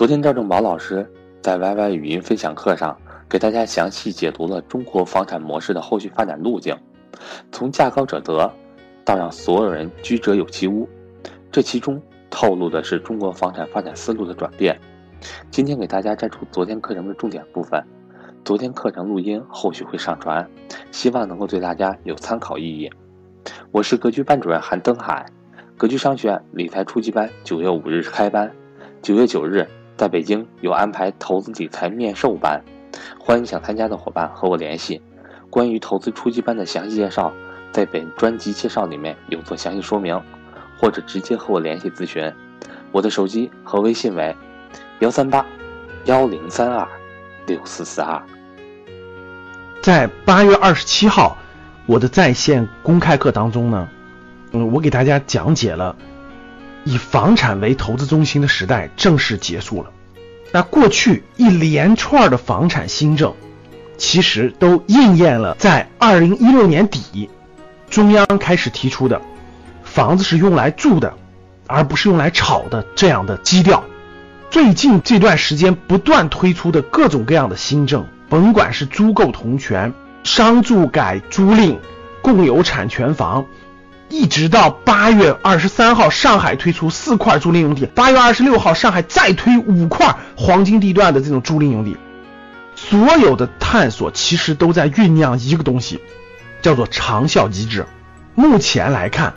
昨天赵正宝老师在 YY 语音分享课上给大家详细解读了中国房产模式的后续发展路径，从价高者得到让所有人居者有其屋，这其中透露的是中国房产发展思路的转变。今天给大家摘出昨天课程的重点部分，昨天课程录音后续会上传，希望能够对大家有参考意义。我是格局班主任韩登海，格局商学院理财初级班九月五日开班，九月九日。在北京有安排投资理财面授班，欢迎想参加的伙伴和我联系。关于投资初级班的详细介绍，在本专辑介绍里面有做详细说明，或者直接和我联系咨询。我的手机和微信为幺三八幺零三二六四四二。在八月二十七号，我的在线公开课当中呢，嗯，我给大家讲解了。以房产为投资中心的时代正式结束了。那过去一连串的房产新政，其实都应验了在二零一六年底，中央开始提出的“房子是用来住的，而不是用来炒的”这样的基调。最近这段时间不断推出的各种各样的新政，甭管是租购同权、商住改租赁、共有产权房。一直到八月二十三号，上海推出四块租赁用地；八月二十六号，上海再推五块黄金地段的这种租赁用地。所有的探索其实都在酝酿一个东西，叫做长效机制。目前来看，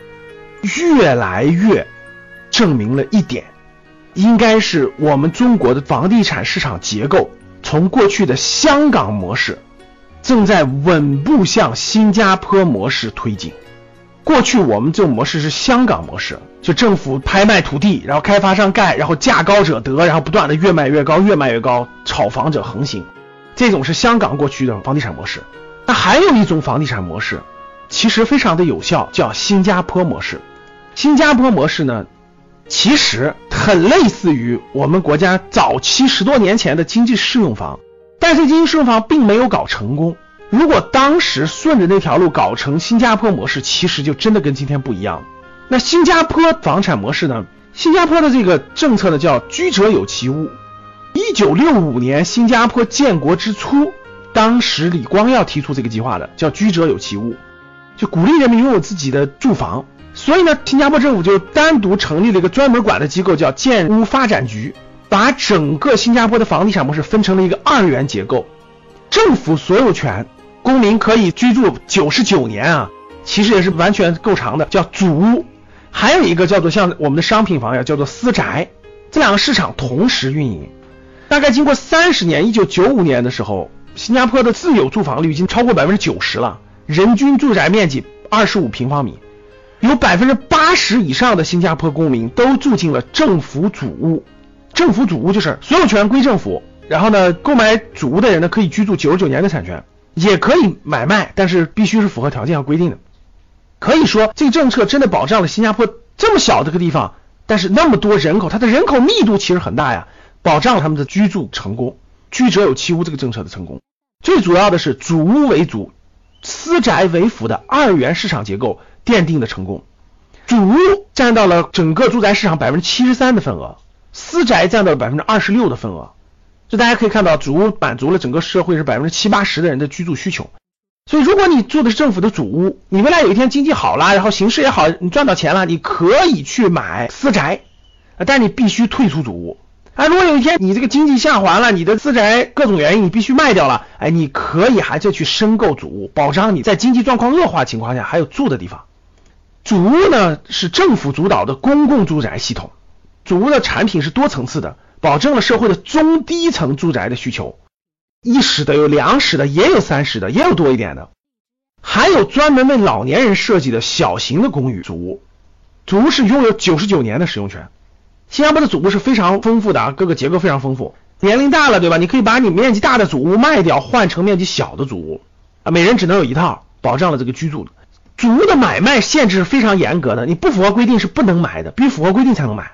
越来越证明了一点，应该是我们中国的房地产市场结构从过去的香港模式，正在稳步向新加坡模式推进。过去我们这种模式是香港模式，就政府拍卖土地，然后开发商盖，然后价高者得，然后不断的越卖越高，越卖越高，炒房者横行。这种是香港过去的房地产模式。那还有一种房地产模式，其实非常的有效，叫新加坡模式。新加坡模式呢，其实很类似于我们国家早期十多年前的经济适用房，但是经济适用房并没有搞成功。如果当时顺着那条路搞成新加坡模式，其实就真的跟今天不一样。那新加坡房产模式呢？新加坡的这个政策呢叫居者有其屋。一九六五年新加坡建国之初，当时李光耀提出这个计划的，叫居者有其屋，就鼓励人民拥有自己的住房。所以呢，新加坡政府就单独成立了一个专门管的机构，叫建屋发展局，把整个新加坡的房地产模式分成了一个二元结构，政府所有权。公民可以居住九十九年啊，其实也是完全够长的，叫祖屋。还有一个叫做像我们的商品房呀，叫做私宅。这两个市场同时运营，大概经过三十年，一九九五年的时候，新加坡的自有住房率已经超过百分之九十了，人均住宅面积二十五平方米，有百分之八十以上的新加坡公民都住进了政府祖屋。政府祖屋就是所有权归政府，然后呢，购买祖屋的人呢可以居住九十九年的产权。也可以买卖，但是必须是符合条件和规定的。可以说，这个政策真的保障了新加坡这么小这个地方，但是那么多人口，它的人口密度其实很大呀，保障了他们的居住成功，居者有其屋这个政策的成功。最主要的是主屋为主，私宅为辅的二元市场结构奠定的成功。主屋占到了整个住宅市场百分之七十三的份额，私宅占到了百分之二十六的份额。就大家可以看到，主屋满足了整个社会是百分之七八十的人的居住需求。所以，如果你住的是政府的主屋，你未来有一天经济好了，然后形势也好，你赚到钱了，你可以去买私宅，但你必须退出主屋。啊，如果有一天你这个经济下滑了，你的私宅各种原因你必须卖掉了，哎，你可以还再去申购主屋，保障你在经济状况恶化情况下还有住的地方。主屋呢是政府主导的公共住宅系统，主屋的产品是多层次的。保证了社会的中低层住宅的需求，一室的有两室的，也有三室的，也有多一点的，还有专门为老年人设计的小型的公寓主屋，主屋是拥有九十九年的使用权。新加坡的主屋是非常丰富的啊，各个结构非常丰富。年龄大了对吧？你可以把你面积大的主屋卖掉，换成面积小的主屋啊，每人只能有一套，保障了这个居住。主屋的买卖限制是非常严格的，你不符合规定是不能买的，必须符合规定才能买。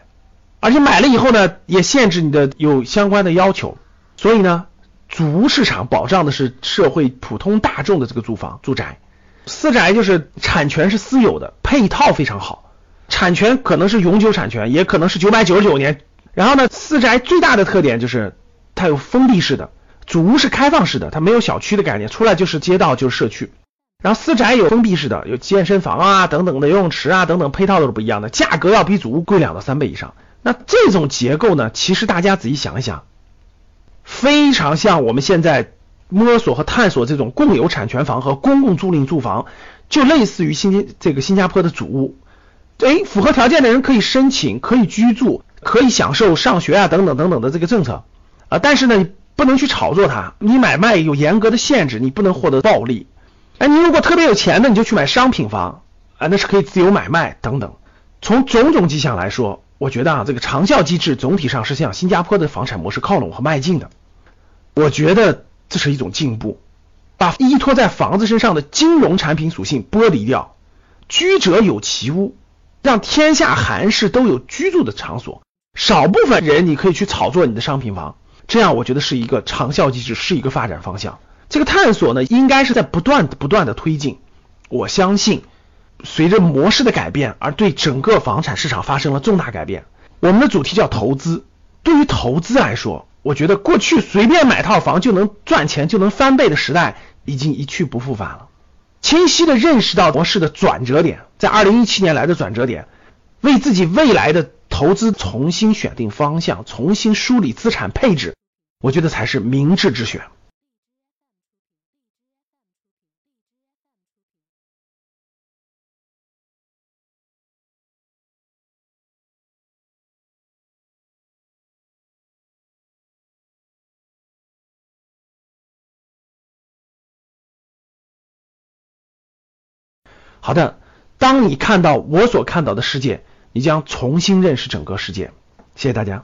而且买了以后呢，也限制你的有相关的要求，所以呢，主屋市场保障的是社会普通大众的这个住房住宅，私宅就是产权是私有的，配套非常好，产权可能是永久产权，也可能是九百九十九年，然后呢，私宅最大的特点就是它有封闭式的，主屋是开放式的，它没有小区的概念，出来就是街道就是社区。然后私宅有封闭式的，有健身房啊等等的游泳池啊等等，配套都是不一样的，价格要比主屋贵两到三倍以上。那这种结构呢，其实大家仔细想一想，非常像我们现在摸索和探索这种共有产权房和公共租赁住房，就类似于新这个新加坡的主屋。哎，符合条件的人可以申请，可以居住，可以享受上学啊等等等等的这个政策啊。但是呢，你不能去炒作它，你买卖有严格的限制，你不能获得暴利。哎，你如果特别有钱的，你就去买商品房啊，那是可以自由买卖等等。从种种迹象来说，我觉得啊，这个长效机制总体上是向新加坡的房产模式靠拢和迈进的。我觉得这是一种进步，把依托在房子身上的金融产品属性剥离掉，居者有其屋，让天下寒士都有居住的场所。少部分人你可以去炒作你的商品房，这样我觉得是一个长效机制，是一个发展方向。这个探索呢，应该是在不断不断的推进。我相信，随着模式的改变，而对整个房产市场发生了重大改变。我们的主题叫投资。对于投资来说，我觉得过去随便买套房就能赚钱、就能翻倍的时代已经一去不复返了。清晰的认识到模式的转折点，在二零一七年来的转折点，为自己未来的投资重新选定方向，重新梳理资产配置，我觉得才是明智之选。好的，当你看到我所看到的世界，你将重新认识整个世界。谢谢大家。